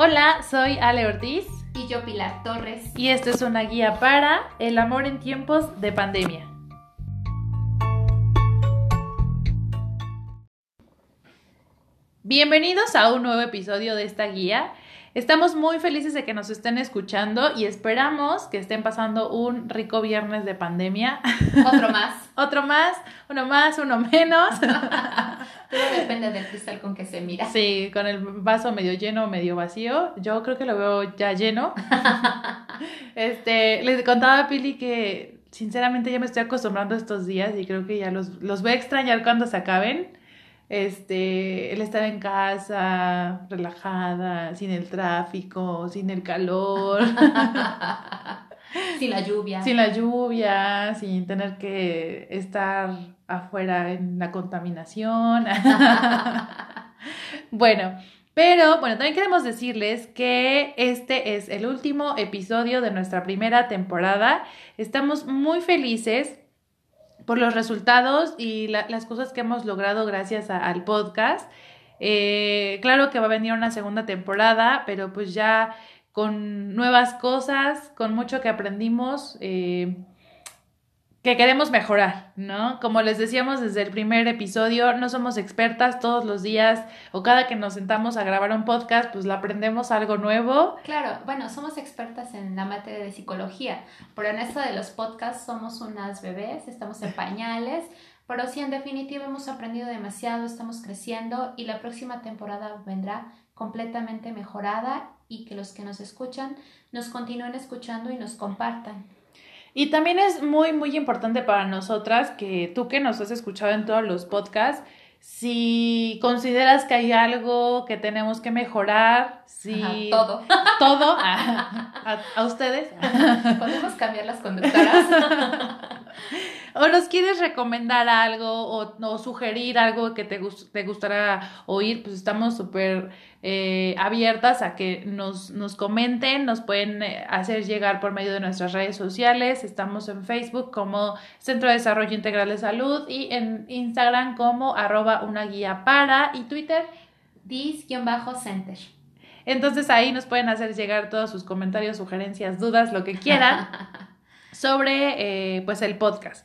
Hola, soy Ale Ortiz Y yo, Pilar Torres. y esto es una guía para el amor en tiempos de pandemia. Bienvenidos a un nuevo episodio de esta guía. Estamos muy felices de que nos estén escuchando y esperamos que estén pasando un rico viernes de pandemia. Otro más. Otro más, uno más, uno menos. Todo depende del cristal con que se mira. Sí, con el vaso medio lleno o medio vacío. Yo creo que lo veo ya lleno. Este, les contaba a Pili que sinceramente ya me estoy acostumbrando a estos días y creo que ya los, los voy a extrañar cuando se acaben. Este, el estar en casa, relajada, sin el tráfico, sin el calor, Sin la lluvia. sin la lluvia, sin tener que estar afuera en la contaminación. Bueno, pero bueno, también queremos decirles que este es el último episodio de nuestra primera temporada. Estamos muy felices por los resultados y la- las cosas que hemos logrado gracias al podcast. Eh, claro que va a venir una segunda temporada, pero pues ya con nuevas cosas, con mucho que aprendimos. eh, que queremos mejorar, ¿no? Como les decíamos desde el primer episodio, no somos expertas todos los días o cada que nos sentamos a grabar un podcast, pues la aprendemos algo nuevo. Claro, bueno, somos expertas en la materia de psicología, pero en esto de los podcasts somos unas bebés, estamos en pañales, pero sí, en definitiva hemos aprendido demasiado, estamos creciendo y la próxima temporada vendrá completamente mejorada y que los que nos escuchan nos continúen escuchando y nos compartan. Y también es muy, muy importante para nosotras que tú que nos has escuchado en todos los podcasts, si consideras que hay algo que tenemos que mejorar, si Ajá, todo. todo a, a- a ustedes, Podemos cambiar las conductoras. o nos quieres recomendar algo o, o sugerir algo que te, gus- te gustará oír, pues estamos súper eh, abiertas a que nos, nos comenten, nos pueden eh, hacer llegar por medio de nuestras redes sociales, estamos en Facebook como Centro de Desarrollo Integral de Salud y en Instagram como arroba una guía para y Twitter. Dis-center. Entonces ahí nos pueden hacer llegar todos sus comentarios, sugerencias, dudas, lo que quieran sobre eh, pues el podcast.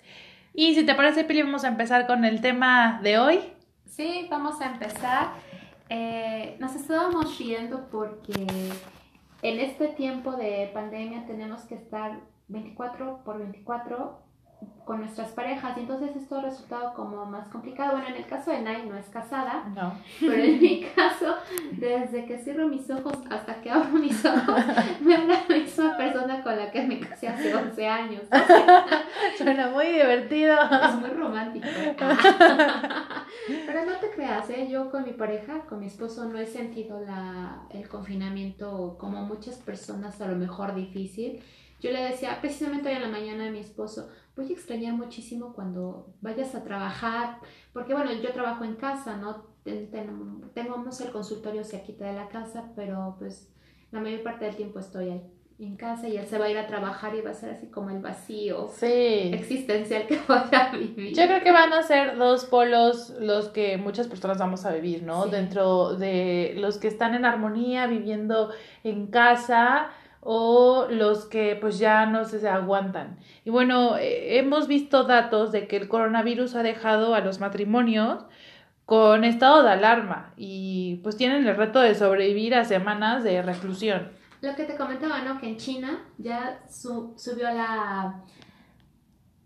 Y si te parece, Pili, vamos a empezar con el tema de hoy. Sí, vamos a empezar. Eh, nos estábamos riendo porque en este tiempo de pandemia tenemos que estar 24 por 24 con nuestras parejas y entonces esto ha resultado como más complicado. Bueno, en el caso de Nay no es casada, No. pero en mi caso, desde que cierro mis ojos hasta que abro mis ojos, me habla la misma persona con la que me casé hace 11 años. Suena muy divertido. Es muy romántico. Pero no te creas, ¿eh? yo con mi pareja, con mi esposo, no he sentido la, el confinamiento como muchas personas a lo mejor difícil. Yo le decía precisamente hoy en la mañana a mi esposo, voy a extrañar muchísimo cuando vayas a trabajar, porque bueno, yo trabajo en casa, ¿no? Ten- ten- Tenemos el consultorio cerquita de la casa, pero pues la mayor parte del tiempo estoy ahí en casa y él se va a ir a trabajar y va a ser así como el vacío Sí. existencial que voy a vivir. Yo creo que van a ser dos polos los que muchas personas vamos a vivir, ¿no? Sí. Dentro de los que están en armonía, viviendo en casa o los que pues ya no se aguantan. Y bueno, eh, hemos visto datos de que el coronavirus ha dejado a los matrimonios con estado de alarma y pues tienen el reto de sobrevivir a semanas de reclusión. Lo que te comentaba, ¿no? Que en China ya su- subió la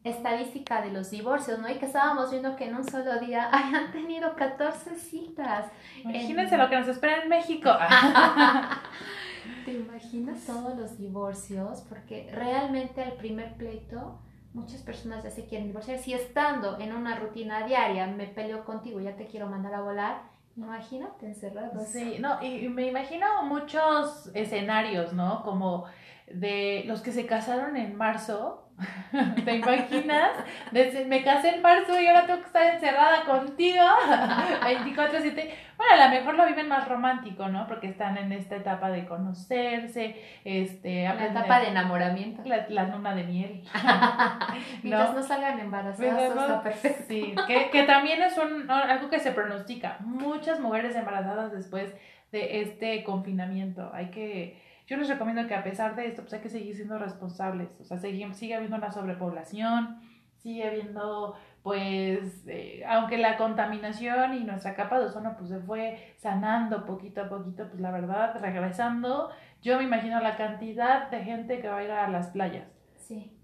estadística de los divorcios, ¿no? Y que estábamos viendo que en un solo día hayan tenido 14 citas. Imagínense lo que nos espera en México. ¿Te imaginas todos los divorcios? Porque realmente al primer pleito muchas personas ya se quieren divorciar. Si estando en una rutina diaria me peleo contigo ya te quiero mandar a volar, imagínate encerrados. Sí, no, y me imagino muchos escenarios, ¿no? Como de los que se casaron en marzo. ¿Te imaginas? Desde- me casé en marzo y ahora tengo que estar encerrada contigo 24/7. Bueno, a lo mejor lo viven más romántico, ¿no? Porque están en esta etapa de conocerse, este, La aprender- etapa de enamoramiento. la, la luna de miel. Mientras ¿No? no, salgan embarazadas, está perfecto. Sí, que, que también es un, algo que se pronostica. Muchas mujeres embarazadas después de este confinamiento. Hay que, yo les recomiendo que a pesar de esto, pues hay que seguir siendo responsables. O sea, sigue, sigue habiendo una sobrepoblación, sigue habiendo, pues, eh, aunque la contaminación y nuestra capa de ozono, pues se fue sanando poquito a poquito, pues la verdad, regresando, yo me imagino la cantidad de gente que va a ir a las playas. Sí.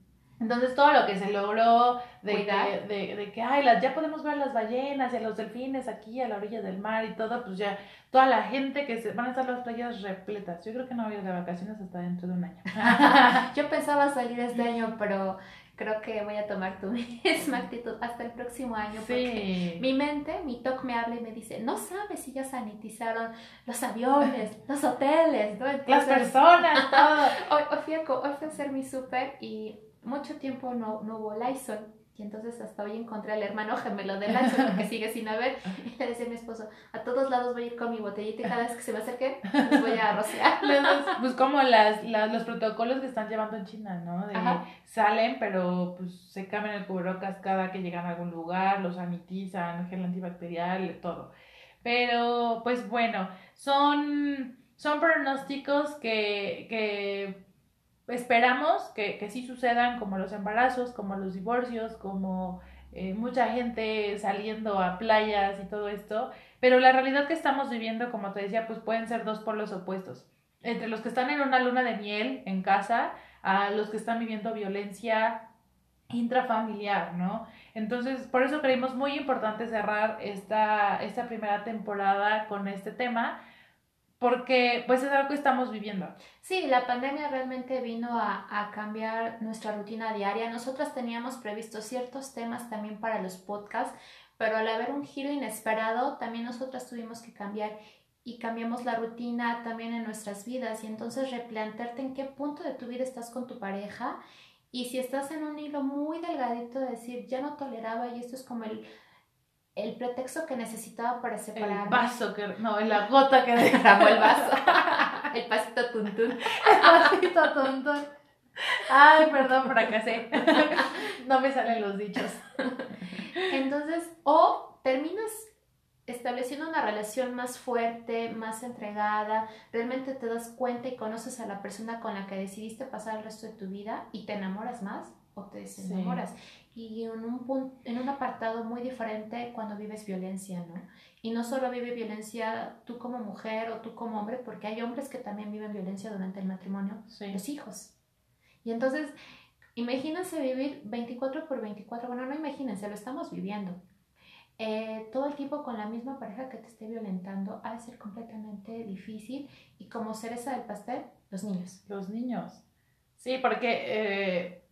Entonces todo lo que se logró de que, de, de, que ay, las, ya podemos ver las ballenas y a los delfines aquí a la orilla del mar y todo, pues ya toda la gente que se van a estar las playas repletas. Yo creo que no voy a ir de vacaciones hasta dentro de un año. Yo pensaba salir este año, pero creo que voy a tomar tu misma actitud hasta el próximo año. Porque mi mente, mi TOC me habla y me dice, no sabes si ya sanitizaron los aviones, los hoteles, las personas, todo. hoy, hoy, fui a, hoy fui a hacer mi súper y mucho tiempo no, no hubo Lysol. Y entonces hasta hoy encontré al hermano gemelo de Lysol porque sigue sin haber. Y le decía a mi esposo, a todos lados voy a ir con mi botellita y cada vez que se me acerque, los voy a rociar. pues como las, las, los protocolos que están llevando en China, ¿no? De salen, pero pues se cambian el cubrebocas cada que llegan a algún lugar, los sanitizan, gel antibacterial, todo. Pero pues bueno, son, son pronósticos que, que esperamos que, que sí sucedan como los embarazos, como los divorcios, como eh, mucha gente saliendo a playas y todo esto, pero la realidad que estamos viviendo, como te decía, pues pueden ser dos polos opuestos. Entre los que están en una luna de miel en casa, a los que están viviendo violencia intrafamiliar, ¿no? Entonces, por eso creímos muy importante cerrar esta, esta primera temporada con este tema, porque pues es algo que estamos viviendo. Sí, la pandemia realmente vino a, a, cambiar nuestra rutina diaria. Nosotras teníamos previsto ciertos temas también para los podcasts, pero al haber un giro inesperado, también nosotras tuvimos que cambiar y cambiamos la rutina también en nuestras vidas y entonces replantearte en qué punto de tu vida estás con tu pareja y si estás en un hilo muy delgadito de decir ya no toleraba y esto es como el el pretexto que necesitaba para separarme. El vaso que, no, la gota que derramó el vaso. el pasito tuntún. El pasito tuntún. Ay, perdón, fracasé. no me salen los dichos. Entonces, o terminas estableciendo una relación más fuerte, más entregada, realmente te das cuenta y conoces a la persona con la que decidiste pasar el resto de tu vida y te enamoras más o te desenamoras y en un, punto, en un apartado muy diferente cuando vives violencia, ¿no? Y no solo vive violencia tú como mujer o tú como hombre, porque hay hombres que también viven violencia durante el matrimonio, los hijos. Y entonces, imagínense vivir 24 por 24, bueno, no imagínense, lo estamos viviendo. Eh, todo el tiempo con la misma pareja que te esté violentando ha de ser completamente difícil y como cereza del pastel, los niños. Los niños. Sí, porque eh,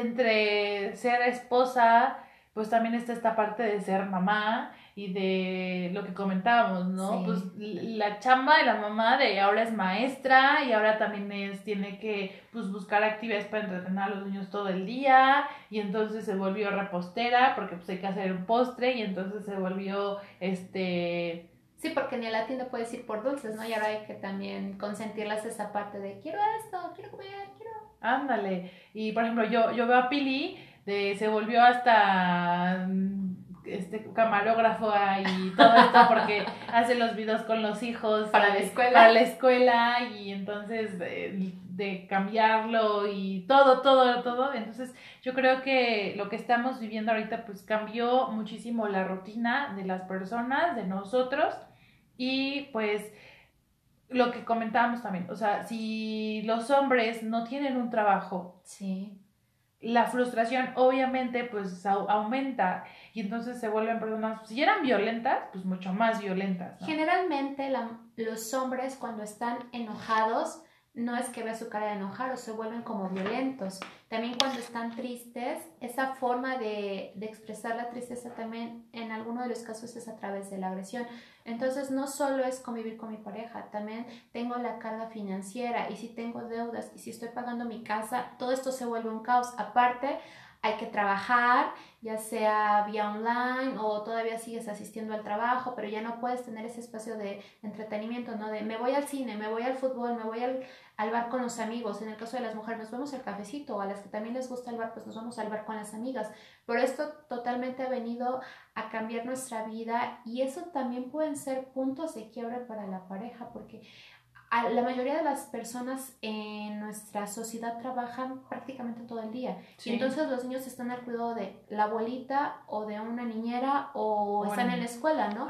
entre ser esposa, pues también está esta parte de ser mamá y de lo que comentábamos, ¿no? Pues la chamba de la mamá de ahora es maestra y ahora también es, tiene que pues buscar actividades para entretener a los niños todo el día y entonces se volvió repostera porque pues hay que hacer un postre y entonces se volvió este... Sí, porque ni a la tienda puedes ir por dulces, ¿no? Y ahora hay que también consentirlas esa parte de quiero esto, quiero comer, quiero Ándale. Y por ejemplo, yo, yo veo a Pili, de, se volvió hasta mm, este camarógrafo y todo esto porque hace los videos con los hijos para la escuela para la escuela y entonces de, de, cambiarlo y todo todo todo entonces yo creo que lo que estamos viviendo ahorita pues cambió muchísimo la rutina de las personas de nosotros y pues lo que comentábamos también, o sea, si los hombres no tienen un trabajo, sí. la frustración obviamente pues aumenta y entonces se vuelven personas, si eran violentas, pues mucho más violentas. Generalmente los hombres cuando están enojados no es que vea su cara de enojar o se vuelven como violentos. También cuando están tristes, esa forma de, de, expresar la tristeza también en algunos de los casos es a través de la agresión. Entonces no solo es convivir con mi pareja, también tengo la carga financiera y si tengo deudas y si estoy pagando mi casa, todo esto se vuelve un caos. Aparte, hay que trabajar, ya sea vía online o todavía sigues asistiendo al trabajo, pero ya no puedes tener ese espacio de entretenimiento, ¿no? De me voy al cine, me voy al fútbol, me voy al, al bar con los amigos. En el caso de las mujeres, nos vamos al cafecito, o a las que también les gusta el bar, pues nos vamos al bar con las amigas. Pero esto totalmente ha venido a cambiar nuestra vida y eso también pueden ser puntos de quiebre para la pareja, porque la mayoría de las personas en nuestra sociedad trabajan prácticamente todo el día. Y entonces los niños están al cuidado de la abuelita o de una niñera o están en la escuela, ¿no?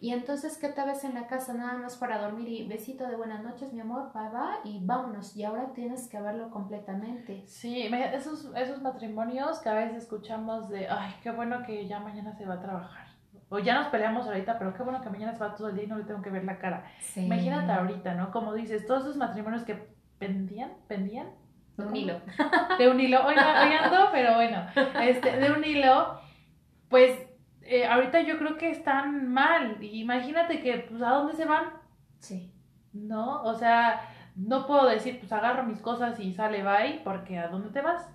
Y entonces, ¿qué tal vez en la casa nada más para dormir y besito de buenas noches, mi amor, va y vámonos. Y ahora tienes que verlo completamente. Sí, esos, esos matrimonios que a veces escuchamos de, ay, qué bueno que ya mañana se va a trabajar o ya nos peleamos ahorita, pero qué bueno que mañana se va todo el día y no le tengo que ver la cara. Imagínate ahorita, ¿no? Como dices, todos esos matrimonios que pendían, pendían. De un hilo. De un hilo. Hoy, ando, pero bueno, este, de un hilo, pues eh, ahorita yo creo que están mal. Imagínate que, pues, ¿a dónde se van? Sí. ¿No? O sea, no puedo decir, pues agarro mis cosas y sale, bye, porque ¿a dónde te vas?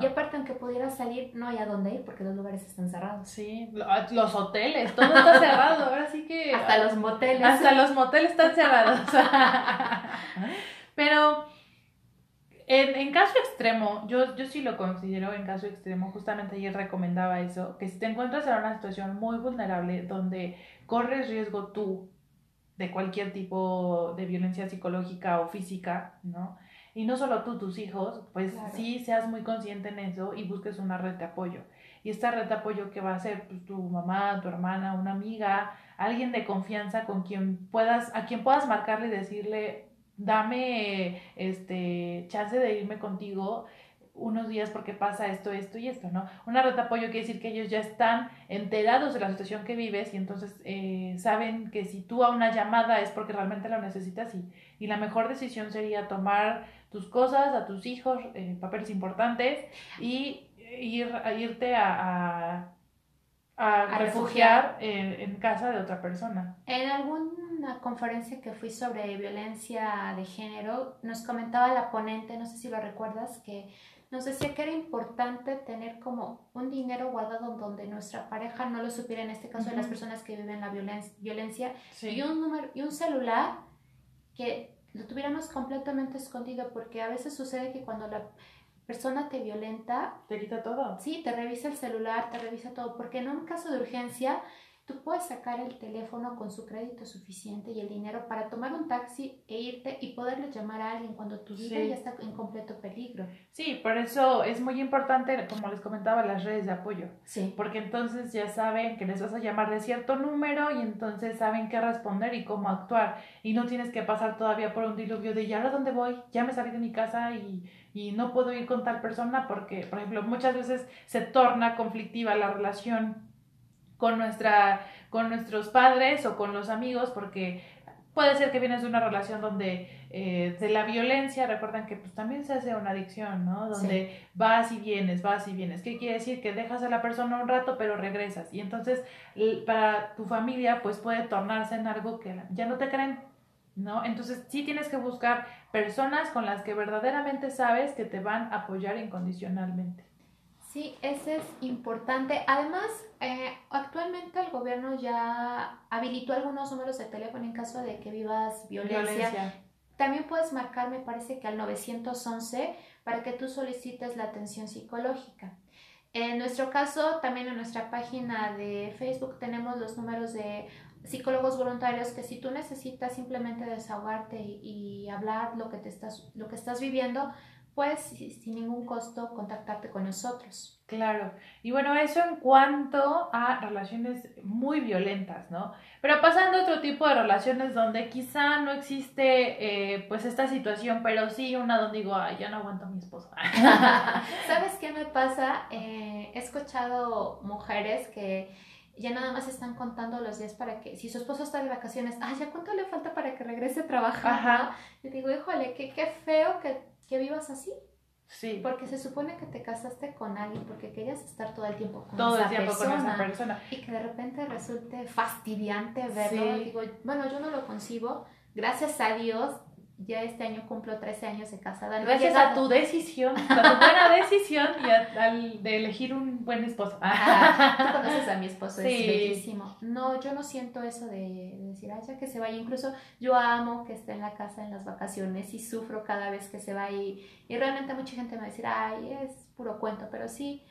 Y aparte, aunque pudieras salir, no hay a dónde ir porque los lugares están cerrados. Sí, ah, los hoteles, todo está cerrado. Ahora sí que. Hasta los moteles. Hasta los moteles están cerrados. Pero. En, en, caso extremo, yo, yo sí lo considero en caso extremo, justamente ayer recomendaba eso, que si te encuentras en una situación muy vulnerable donde corres riesgo tú de cualquier tipo de violencia psicológica o física, ¿no? Y no solo tú, tus hijos, pues sí seas muy consciente en eso y busques una red de apoyo. Y esta red de apoyo que va a ser pues, tu mamá, tu hermana, una amiga, alguien de confianza con quien puedas, a quien puedas marcarle y decirle, dame este chance de irme contigo unos días porque pasa esto, esto y esto, ¿no? Una red de apoyo quiere decir que ellos ya están enterados de la situación que vives y entonces eh, saben que si tú a una llamada es porque realmente lo necesitas y, y la mejor decisión sería tomar tus cosas, a tus hijos, eh, papeles importantes y ir, a irte a, a, refugiar, En, casa de otra persona. En alguna conferencia que fui sobre violencia de género, nos comentaba la ponente, no sé si lo recuerdas, que nos decía que era importante tener como un dinero guardado donde nuestra pareja no lo supiera, en este caso de las personas que viven la violencia, violencia y, un número, y un celular que lo tuviéramos completamente escondido, porque a veces sucede que cuando la persona te violenta... Te quita todo. Sí, te revisa el celular, te revisa todo, porque en un caso de urgencia tú puedes sacar el teléfono con su crédito suficiente y el dinero para tomar un taxi e irte y poderle llamar a alguien cuando tu vida ya está en completo peligro. Sí, por eso es muy importante, como les comentaba, las redes de apoyo. Sí. Porque entonces ya saben que les vas a llamar de cierto número y entonces saben qué responder y cómo actuar. Y no tienes que pasar todavía por un diluvio de, ¿y ahora dónde voy? Ya me salí de mi casa y, y no puedo ir con tal persona porque, por ejemplo, muchas veces se torna conflictiva la relación con, nuestra, con nuestros padres o con los amigos, porque puede ser que vienes de una relación donde eh, de la violencia, recuerdan que pues también se hace una adicción, ¿no? Donde vas y vienes, vas y vienes. ¿Qué quiere decir? Que dejas a la persona un rato, pero regresas. Y entonces para tu familia pues puede tornarse en algo que ya no te creen, ¿no? Entonces sí tienes que buscar personas con las que verdaderamente sabes que te van a apoyar incondicionalmente. Sí, eso es importante. Además, eh, actualmente el gobierno ya habilitó algunos números de teléfono en caso de que vivas violencia. También puedes marcar, me parece que al 911 para que tú solicites la atención psicológica. En nuestro caso, también en nuestra página de Facebook tenemos los números de psicólogos voluntarios que si tú necesitas simplemente desahogarte y, y hablar lo que, te estás, lo que estás viviendo, puedes sin ningún costo contactarte con nosotros. Claro. Y bueno, eso en cuanto a relaciones muy violentas, ¿no? Pero pasando a otro tipo de relaciones donde quizá no existe eh, pues esta situación, pero sí una donde digo, ay, ya no aguanto a mi esposo. ¿Sabes qué me pasa? Eh, he escuchado mujeres que ya nada más están contando los días para que, si su esposo está de vacaciones, ay, ¿ya cuánto le falta para que regrese a trabajar? Ajá. Y digo, híjole, qué, qué feo que que vivas así. Sí. Porque se supone que te casaste con alguien porque querías estar todo el tiempo con, todo esa, el tiempo persona, con esa persona. Y que de repente resulte fastidiante verlo. Digo, bueno, yo no lo concibo. Gracias a Dios ya este año cumplo 13 años de casada. No Gracias a tu decisión, a tu buena decisión y al de elegir un buen esposo. tú conoces a mi esposo, es bellísimo. No, yo no siento eso de, decir, ay, ya que se vaya. Incluso yo amo que esté en la casa en las vacaciones y sufro cada vez que se va y, y realmente mucha gente me va a decir, ay, es puro cuento, pero sí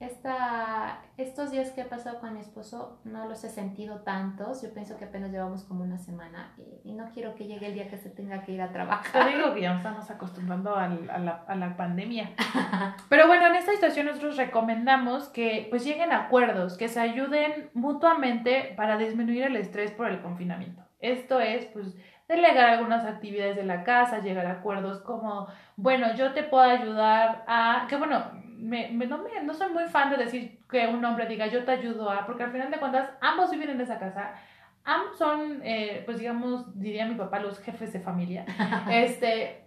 esta, estos días que he pasado con mi esposo no los he sentido tantos. Yo pienso que apenas llevamos como una semana y, no quiero que llegue el día que se tenga que ir a trabajar. Te digo que ya estamos acostumbrando a, la, a la pandemia. Pero bueno, en esta situación nosotros recomendamos que pues lleguen a acuerdos, que se ayuden mutuamente para disminuir el estrés por el confinamiento. Esto es, pues, delegar algunas actividades de la casa, llegar a acuerdos como, bueno, yo te puedo ayudar a, que bueno, me, me, no, me, no soy muy fan de decir que un hombre diga yo te ayudo a, porque al final de cuentas ambos viven en esa casa, ambos son, eh, pues digamos, diría mi papá, los jefes de familia. este,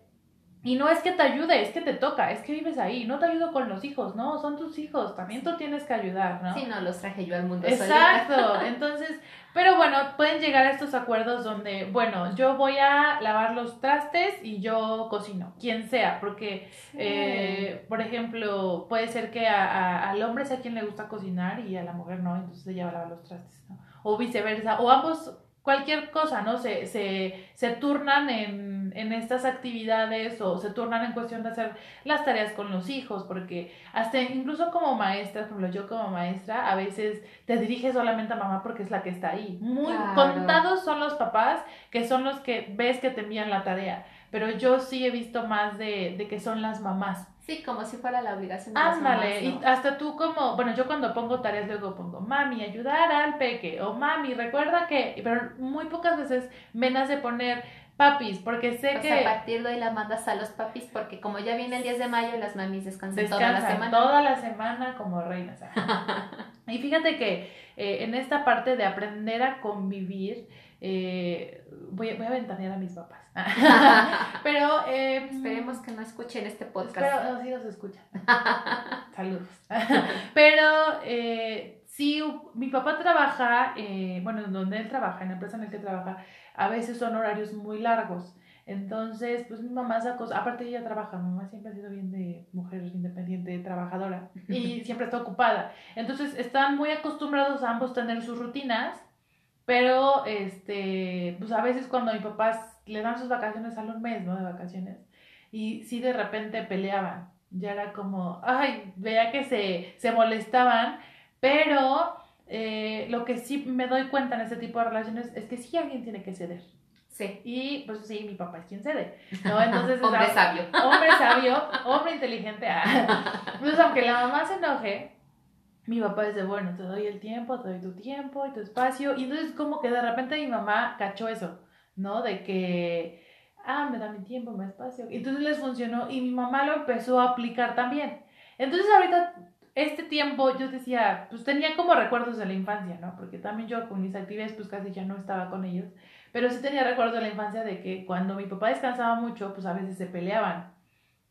y no es que te ayude, es que te toca, es que vives ahí. No te ayudo con los hijos, no, son tus hijos, también tú tienes que ayudar, ¿no? Sí, no, los traje yo al mundo. Exacto, entonces, pero bueno, pueden llegar a estos acuerdos donde, bueno, yo voy a lavar los trastes y yo cocino, quien sea, porque, eh, por ejemplo, puede ser que a, al hombre sea quien le gusta cocinar y a la mujer no, entonces ella va a lavar los trastes, ¿no? O viceversa, o ambos cualquier cosa, ¿no? Se, se, se turnan en, en, estas actividades o se turnan en cuestión de hacer las tareas con los hijos, porque hasta incluso como maestra, por ejemplo, yo como maestra, a veces te diriges solamente a mamá porque es la que está ahí. Muy contados son los papás que son los que ves que te envían la tarea, pero yo sí he visto más de, de que son las mamás. Sí, como si fuera la obligación de Ándale, y hasta tú como, bueno, yo cuando pongo tareas luego pongo, mami, ayudar al peque, o mami, recuerda que, pero muy pocas veces me nace poner papis, porque sé que... a partir de hoy la mandas a los papis, porque como ya viene el 10 de mayo, las mamis descansan, toda la semana. toda la semana como reinas. y fíjate que eh, en esta parte de aprender a convivir, eh, voy, voy a ventanear a mis papás. pero em, esperemos que no escuchen este podcast. Pero sí nos escuchan. Saludos. pero eh, sí, mi papá trabaja, eh, bueno, donde él trabaja, en la empresa en la que trabaja, a veces son horarios muy largos. Entonces, pues mi mamá sacó, aparte ella trabaja, mi mamá siempre ha sido bien de mujer independiente, trabajadora, y siempre está ocupada. Entonces, están muy acostumbrados a ambos tener sus rutinas, pero, este, pues a veces cuando mi papá le dan sus vacaciones a un mes, ¿no? De vacaciones. Y sí de repente peleaban. Ya era como, ay, veía que se, se molestaban, pero eh, lo que sí me doy cuenta en este tipo de relaciones es que sí alguien tiene que ceder. Sí. Y pues sí, mi papá es quien cede. ¿no? Entonces, hombre sabio. Hombre sabio, hombre inteligente. Ah. Entonces, aunque la mamá se enoje, mi papá dice, bueno, te doy el tiempo, te doy tu tiempo y tu espacio. Y entonces como que de repente mi mamá cachó eso. ¿no? De que, ah, me da mi tiempo, mi espacio. Entonces les funcionó y mi mamá lo empezó a aplicar también. Entonces ahorita, este tiempo, yo decía, pues tenía como recuerdos de la infancia, ¿no? Porque también yo con mis actividades, pues casi ya no estaba con ellos. Pero sí tenía recuerdos de la infancia de que cuando mi papá descansaba mucho, pues a veces se peleaban.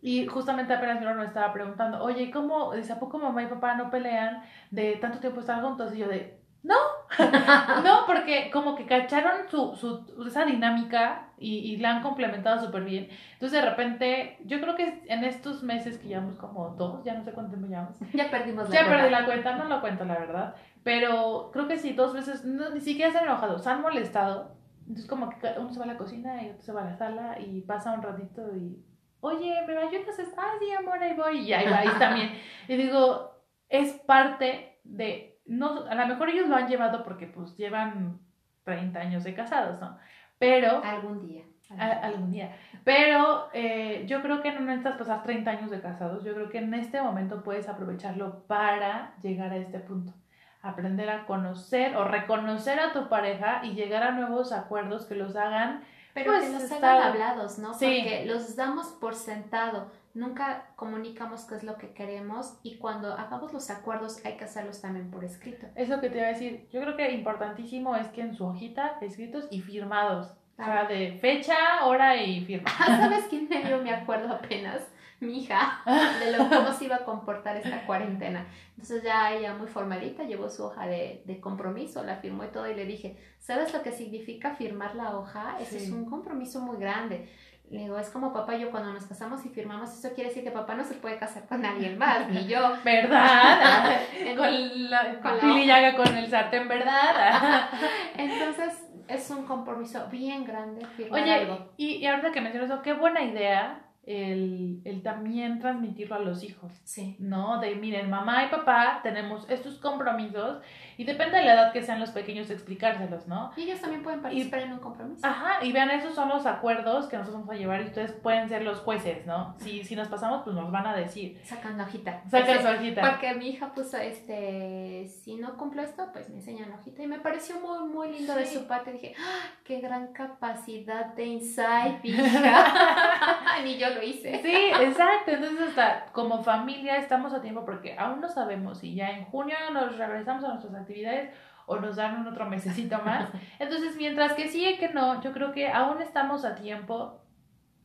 Y justamente apenas mi hermano estaba preguntando, oye, ¿cómo, dice, ¿a poco mamá y papá no pelean de tanto tiempo estar juntos? Y yo de, no, no, porque como que cacharon su, su, esa dinámica y, y la han complementado súper bien. Entonces, de repente, yo creo que en estos meses que llevamos como dos, ya no sé cuánto tiempo llevamos. Ya perdimos la ya cuenta. Ya perdí la cuenta, no lo cuento, la verdad. Pero creo que sí, dos veces, no, ni siquiera se han enojado, se han molestado. Entonces, como que uno se va a la cocina y otro se va a la sala y pasa un ratito y, oye, ¿me ayudas? Ah, sí, amor, ahí voy. Y ahí va, ahí también. Y digo, es parte de no, a lo mejor ellos lo han llevado porque pues llevan 30 años de casados, ¿no? Pero... Algún día. Algún día. Pero eh, yo creo que no necesitas pasar 30 años de casados. Yo creo que en este momento puedes aprovecharlo para llegar a este punto. Aprender a conocer o reconocer a tu pareja y llegar a nuevos acuerdos que los hagan. Pero pues, que los hagan hablados, ¿no? Porque los damos por sentado nunca comunicamos qué es lo que queremos y cuando hagamos los acuerdos hay que hacerlos también por escrito. Eso que te iba a decir, yo creo que importantísimo es que en su hojita escritos y firmados. O sea, de fecha, hora y firma. ¿Sabes quién me dio mi acuerdo apenas? Mi hija, de lo, cómo se iba a comportar esta cuarentena. Entonces ya ella muy formalita llevó su hoja de, de compromiso, la firmó y todo y le dije, ¿sabes lo que significa firmar la hoja? Ese es un compromiso muy grande Le digo, es como papá y yo cuando nos casamos y firmamos, eso quiere decir que papá no se puede casar con alguien más, ni yo. ¿Verdad? con la, con la... con el sartén, ¿verdad? Entonces, es un compromiso bien grande firmar Oye, algo. Y, y ahorita que mencionas eso, qué buena idea el, el, también transmitirlo a los hijos. Sí. ¿No? De, miren, mamá y papá tenemos estos compromisos y depende de la edad que sean los pequeños explicárselos, ¿no? Y ellos también pueden participar en un compromiso. Ajá, y vean, esos son los acuerdos que nosotros vamos a llevar y ustedes pueden ser los jueces, ¿no? Si, si nos pasamos, pues nos van a decir. Sacan la hojita. Sacan su hojita. Porque mi hija puso, este, si no cumplo esto, pues me enseñan la hojita. Y me pareció muy, muy lindo de su parte. Dije, ¡Ah, qué gran capacidad de insight, hija. Ni yo lo hice. Sí, exacto. Entonces, hasta como familia estamos a tiempo porque aún no sabemos si ya en junio nos regresamos a nuestras actividades o nos dan un otro mesecito más. Entonces, mientras que sí y que no, yo creo que aún estamos a tiempo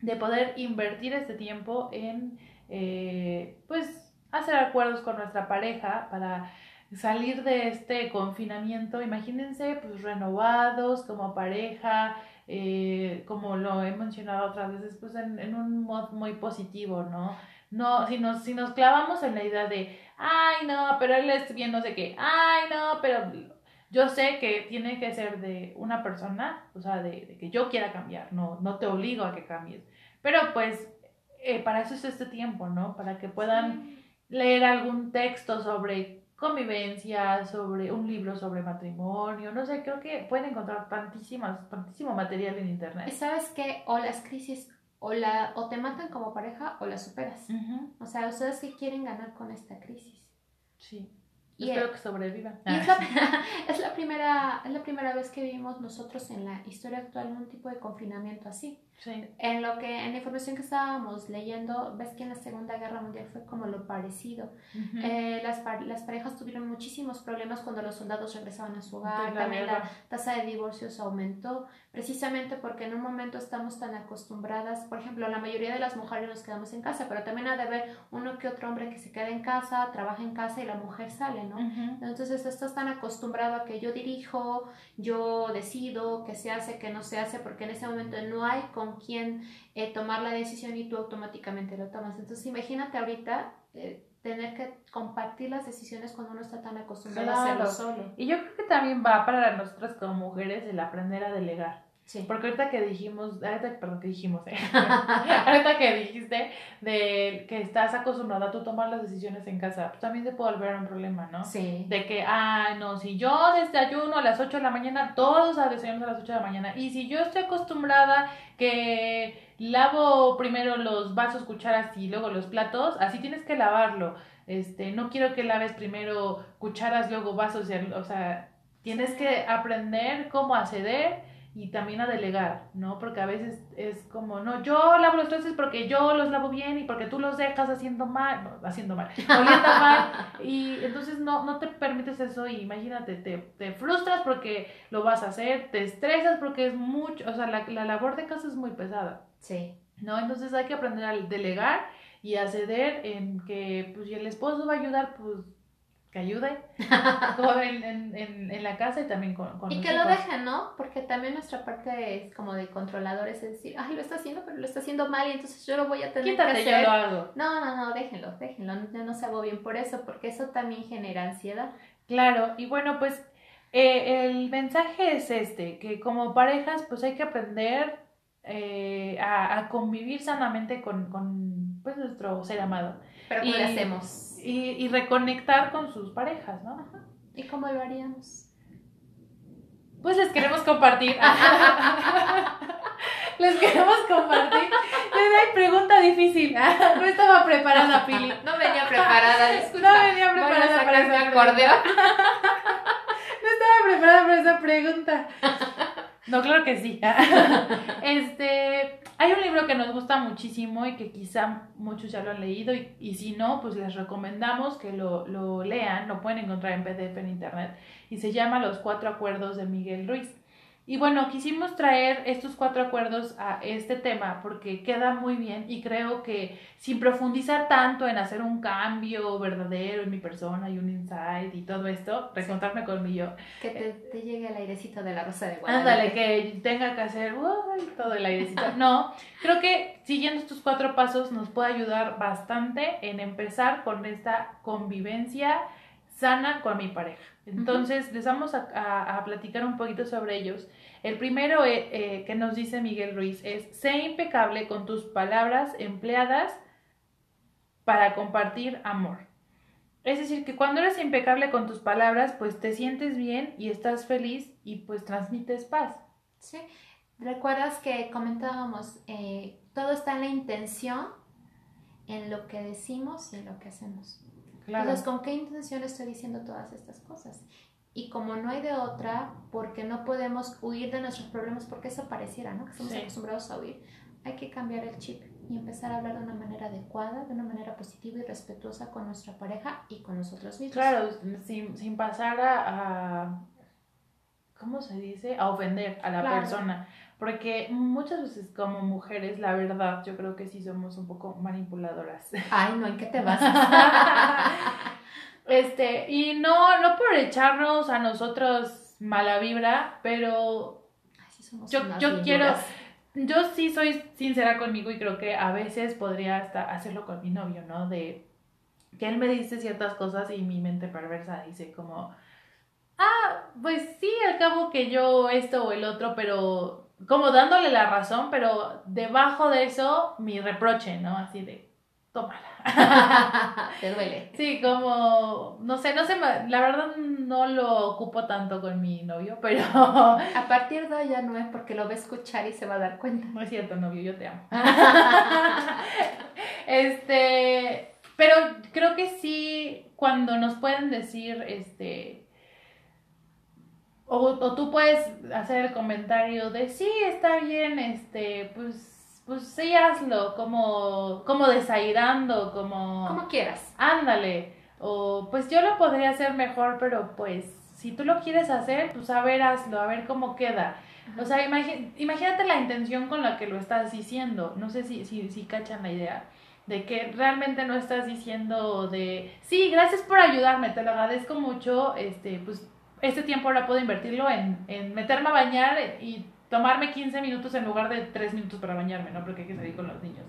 de poder invertir este tiempo en, eh, pues, hacer acuerdos con nuestra pareja para salir de este confinamiento. Imagínense, pues, renovados como pareja, eh, como lo he mencionado otras veces, pues, en, en un modo muy positivo, ¿no? No, si nos, si nos clavamos en la idea de, ay, no, pero él es bien no sé qué, ay, no, pero yo sé que tiene que ser de una persona, o sea, de, que yo quiera cambiar, no, no te obligo a que cambies. Pero pues eh, para eso es este tiempo, ¿no? Para que puedan leer algún texto sobre convivencia, sobre un libro sobre matrimonio, no sé, creo que pueden encontrar tantísimas, tantísimo material en internet. ¿Sabes qué? O las crisis o, la, o te matan como pareja o la superas. O sea, ustedes que quieren ganar con esta crisis. Sí. Y Espero que sobrevivan. Y es, la, primera, es la primera vez que vivimos nosotros en la historia actual un tipo de confinamiento así. En lo que, en la información que estábamos leyendo, ves que en la Segunda Guerra Mundial fue como lo parecido. Eh, las, las parejas tuvieron muchísimos problemas cuando los soldados regresaban a su hogar. También la tasa de divorcios aumentó, precisamente porque en un momento estamos tan acostumbradas, por ejemplo, la mayoría de las mujeres nos quedamos en casa, pero también ha de haber uno que otro hombre que se queda en casa, trabaja en casa y la mujer sale, ¿no? Entonces estás tan acostumbrado a que yo dirijo, yo decido, qué se hace, qué no se hace, porque en ese momento no hay con quién eh, tomar la decisión y tú automáticamente lo tomas. Entonces imagínate ahorita eh, tener que compartir las decisiones cuando uno está tan acostumbrado a hacerlo solo. Y yo creo que también va para nosotras como mujeres el aprender a delegar. Sí. Porque ahorita que dijimos, ahorita, perdón, que dijimos, eh. ahorita que dijiste de que estás acostumbrada a tú tomar las decisiones en casa, pues también se puede volver un problema, ¿no? Sí. De que, ah, no, si yo desayuno a las 8 de la mañana, todos a desayunar a las 8 de la mañana. Y si yo estoy acostumbrada que lavo primero los vasos, cucharas y luego los platos, así tienes que lavarlo. Este, no quiero que laves primero cucharas, luego vasos, o sea, tienes que aprender cómo acceder y también a delegar, ¿no? Porque a veces es como, no, yo lavo los trastes porque yo los lavo bien y porque tú los dejas haciendo mal, no, haciendo mal, oliendo mal, y entonces no, no te permites eso y imagínate, te, te frustras porque lo vas a hacer, te estresas porque es mucho, o sea, la, la labor de casa es muy pesada. Sí. ¿No? Entonces hay que aprender a delegar y a ceder en que, pues, si el esposo va a ayudar, pues, que ayude en, en, en, la casa y también con, con Y que lo dejen, ¿no? Porque también nuestra parte es como de controladores, es decir, ay, lo está haciendo, pero lo está haciendo mal y entonces yo lo voy a tener que hacer. Yo lo hago. No, no, no, déjenlo, déjenlo, no, no se hago bien por eso, porque eso también genera ansiedad. Claro, y bueno, pues eh, el mensaje es este, que como parejas pues hay que aprender eh, a, a, convivir sanamente con, con pues, nuestro ser amado. Pero ¿cómo lo hacemos? y, y reconectar con sus parejas, ¿no? ¿Y cómo lo haríamos? Pues les queremos compartir. les queremos compartir. Hay pregunta difícil. No estaba preparada, Pili. No venía preparada, disculpa. No venía preparada para esa acordeón. No estaba preparada para esa pregunta. No, claro que sí. Este, hay un libro que nos gusta muchísimo y que quizá muchos ya lo han leído y, y si no, pues les recomendamos que lo, lo, lean, lo pueden encontrar en PDF en internet y se llama Los Cuatro Acuerdos de Miguel Ruiz. Y bueno, quisimos traer estos cuatro acuerdos a este tema porque queda muy bien y creo que sin profundizar tanto en hacer un cambio verdadero en mi persona y un insight y todo esto, recontarme conmigo. Que te, llegue el airecito de la rosa de Guadalupe. Ándale, que tenga que hacer todo el airecito. No, creo que siguiendo estos cuatro pasos nos puede ayudar bastante en empezar con esta convivencia sana con mi pareja. Entonces, les vamos a, platicar un poquito sobre ellos. El primero eh, eh, que nos dice Miguel Ruiz es, sé impecable con tus palabras empleadas para compartir amor. Es decir, que cuando eres impecable con tus palabras, pues te sientes bien y estás feliz y pues transmites paz. Sí, recuerdas que comentábamos, eh, todo está en la intención, en lo que decimos y en lo que hacemos. Entonces, ¿con qué intención estoy diciendo todas estas cosas? Y como no hay de otra, porque no podemos huir de nuestros problemas, porque eso pareciera, ¿no? Que estamos acostumbrados a huir, hay que cambiar el chip y empezar a hablar de una manera adecuada, de una manera positiva y respetuosa con nuestra pareja y con nosotros mismos. Claro, sin, sin pasar a, ¿cómo se dice? A ofender a la persona. Porque muchas veces como mujeres, la verdad, yo creo que sí somos un poco manipuladoras. Ay, no, ¿en qué te vas? este, y no, no por echarnos a nosotros mala vibra, pero yo, yo quiero, yo sí soy sincera conmigo y creo que a veces podría hasta hacerlo con mi novio, ¿no? De que él me dice ciertas cosas y mi mente perversa dice como, ah, pues sí, al cabo que yo esto o el otro, pero como dándole la razón, pero debajo de eso mi reproche, ¿no? Así de, tómala. Te duele. Sí, como, no sé, no sé, la verdad no lo ocupo tanto con mi novio, pero... A partir de hoy ya no es porque lo va a escuchar y se va a dar cuenta. No es cierto, novio, yo te amo. este, pero creo que sí, cuando nos pueden decir, este, o, o, tú puedes hacer el comentario de sí, está bien, este, pues, pues sí, hazlo, como, como desairando, como... Como quieras. Ándale. O pues yo lo podría hacer mejor, pero pues si tú lo quieres hacer, pues a ver, hazlo, a ver cómo queda. O sea, imagínate la intención con la que lo estás diciendo. No sé si, si, si cachan la idea de que realmente no estás diciendo de, sí, gracias por ayudarme, te lo agradezco mucho, este, pues este tiempo ahora puedo invertirlo en, en meterme a bañar y tomarme 15 minutos en lugar de 3 minutos para bañarme, ¿no? Porque hay que salir con los niños,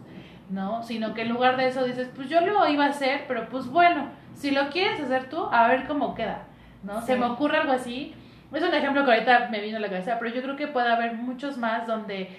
¿no? Sino que en lugar de eso dices, pues yo lo iba a hacer, pero pues bueno, si lo quieres hacer tú, a ver cómo queda, ¿no? Se me ocurre algo así. Es un ejemplo que ahorita me vino a la cabeza, pero yo creo que puede haber muchos más donde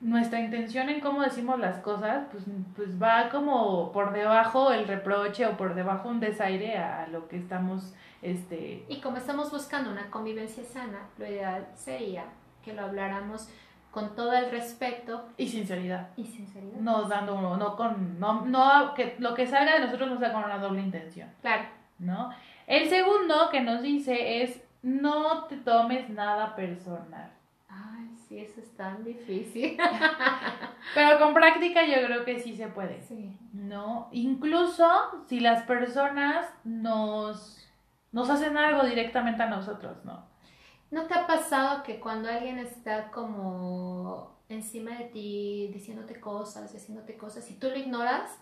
nuestra intención en cómo decimos las cosas, pues, pues va como por debajo el reproche o por debajo un desaire a lo que estamos este... Y como estamos buscando una convivencia sana, lo ideal sería que lo habláramos con todo el respeto y sinceridad. Y sinceridad. No dando no con no no que lo que salga de nosotros no sea con una doble intención. Claro. ¿No? El segundo que nos dice es no te tomes nada personal. Ay, sí, eso es tan difícil. Pero con práctica yo creo que sí se puede. Sí. ¿No? Incluso si las personas nos nos hacen algo directamente a nosotros, ¿no? ¿No te ha pasado que cuando alguien está como encima de ti diciéndote cosas, diciéndote cosas, y tú lo ignoras,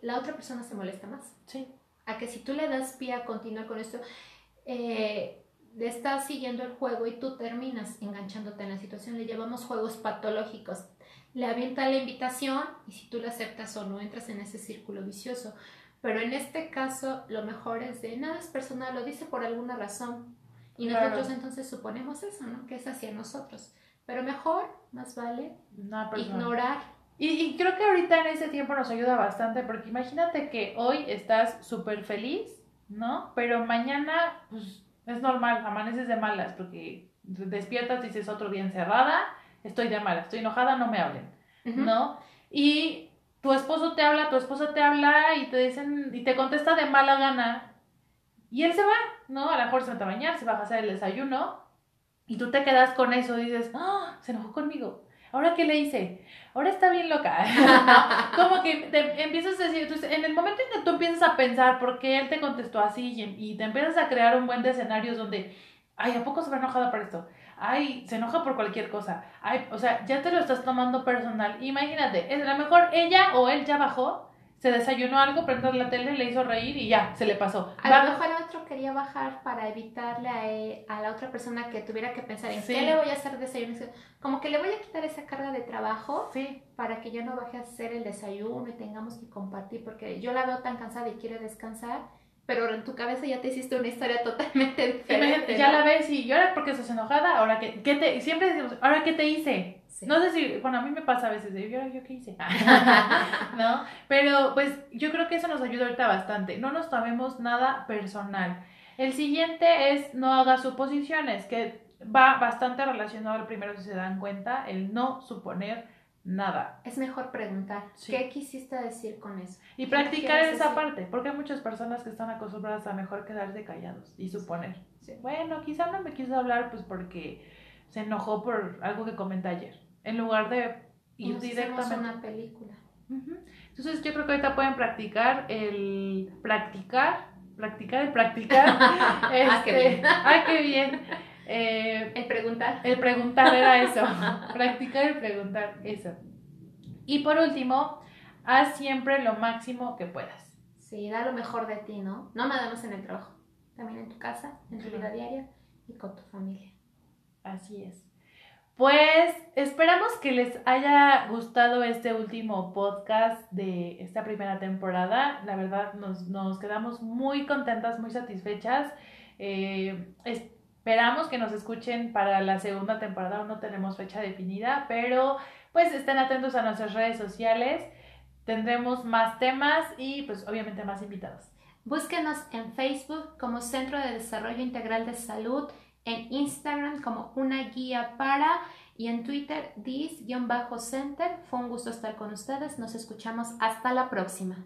la otra persona se molesta más? Sí. A que si tú le das pie a continuar con esto, eh, le estás siguiendo el juego y tú terminas enganchándote en la situación. Le llevamos juegos patológicos. Le avienta la invitación y si tú la aceptas o no, entras en ese círculo vicioso. Pero en este caso, lo mejor es de nada es personal, lo dice por alguna razón. Y nosotros entonces suponemos eso, ¿no? Que es hacia nosotros. Pero mejor, más vale ignorar. Y, y, creo que ahorita en ese tiempo nos ayuda bastante, porque imagínate que hoy estás súper feliz, ¿no? Pero mañana, pues es normal, amaneces de malas, porque despiertas, dices otro día encerrada, estoy de malas, estoy enojada, no me hablen, ¿no? Y tu esposo te habla, tu esposa te habla y te dicen, y te contesta de mala gana. Y él se va, ¿no? A lo mejor se va a bañar, se va a hacer el desayuno. Y tú te quedas con eso y dices, ¡ah! Se enojó conmigo. ¿Ahora qué le hice? Ahora está bien loca. Como que te empiezas a decir, entonces, en el momento en que tú empiezas a pensar por qué él te contestó así y, y te empiezas a crear un buen de escenarios donde ay, ¿a poco se va enojada por esto? Ay, se enoja por cualquier cosa. Ay, o sea, ya te lo estás tomando personal. Imagínate, es a lo mejor ella o él ya bajó, se desayunó algo, prendió la tele, le hizo reír y ya, se le pasó. A lo mejor el otro quería bajar para evitarle a, e- a la otra persona que tuviera que pensar en Sí. qué le voy a hacer desayuno. Como que le voy a quitar esa carga de trabajo Sí, para que yo no baje a hacer el desayuno y tengamos que compartir, porque yo la veo tan cansada y quiere descansar, pero en tu cabeza ya te hiciste una historia totalmente diferente. Ya ¿no? la ves y, ¿y ahora porque estás enojada? ¿Ahora qué, qué te, siempre decimos, ¿ahora qué te hice? Sí. No sé si, bueno, a mí me pasa a veces, de, ¿y ahora yo qué hice? ¿No? Pero pues yo creo que eso nos ayuda ahorita bastante. No nos tomemos nada personal. El siguiente es no haga suposiciones, que va bastante relacionado al primero si se dan cuenta, el no suponer nada. Es mejor preguntar, Sí. ¿qué quisiste decir con eso? Y ¿Qué practicar esa decir? parte, porque hay muchas personas que están acostumbradas a mejor quedarse callados y suponer. Sí. Bueno, quizá no me quiso hablar pues porque se enojó por algo que comenté ayer, en lugar de ir Nos directamente. una película. Entonces yo creo que ahorita pueden practicar el practicar, practicar el practicar. Ah, qué este, bien. ah, qué bien. Eh, El preguntar. el preguntar era eso. Practicar el preguntar, eso. Y por último, haz siempre lo máximo que puedas. Sí, da lo mejor de ti, ¿no? No nada más en el trabajo, también en tu casa, en tu vida diaria y con tu familia. Así es. Pues esperamos que les haya gustado este último podcast de esta primera temporada. La verdad nos, nos quedamos muy contentas, muy satisfechas. Eh, esperamos que nos escuchen para la segunda temporada. Aún no tenemos fecha definida, pero pues estén atentos a nuestras redes sociales. Tendremos más temas y pues obviamente más invitados. Búsquenos en Facebook como Centro de Desarrollo Integral de Salud, en Instagram como una guía para y en Twitter dis-center. Fue un gusto estar con ustedes. Nos escuchamos hasta la próxima.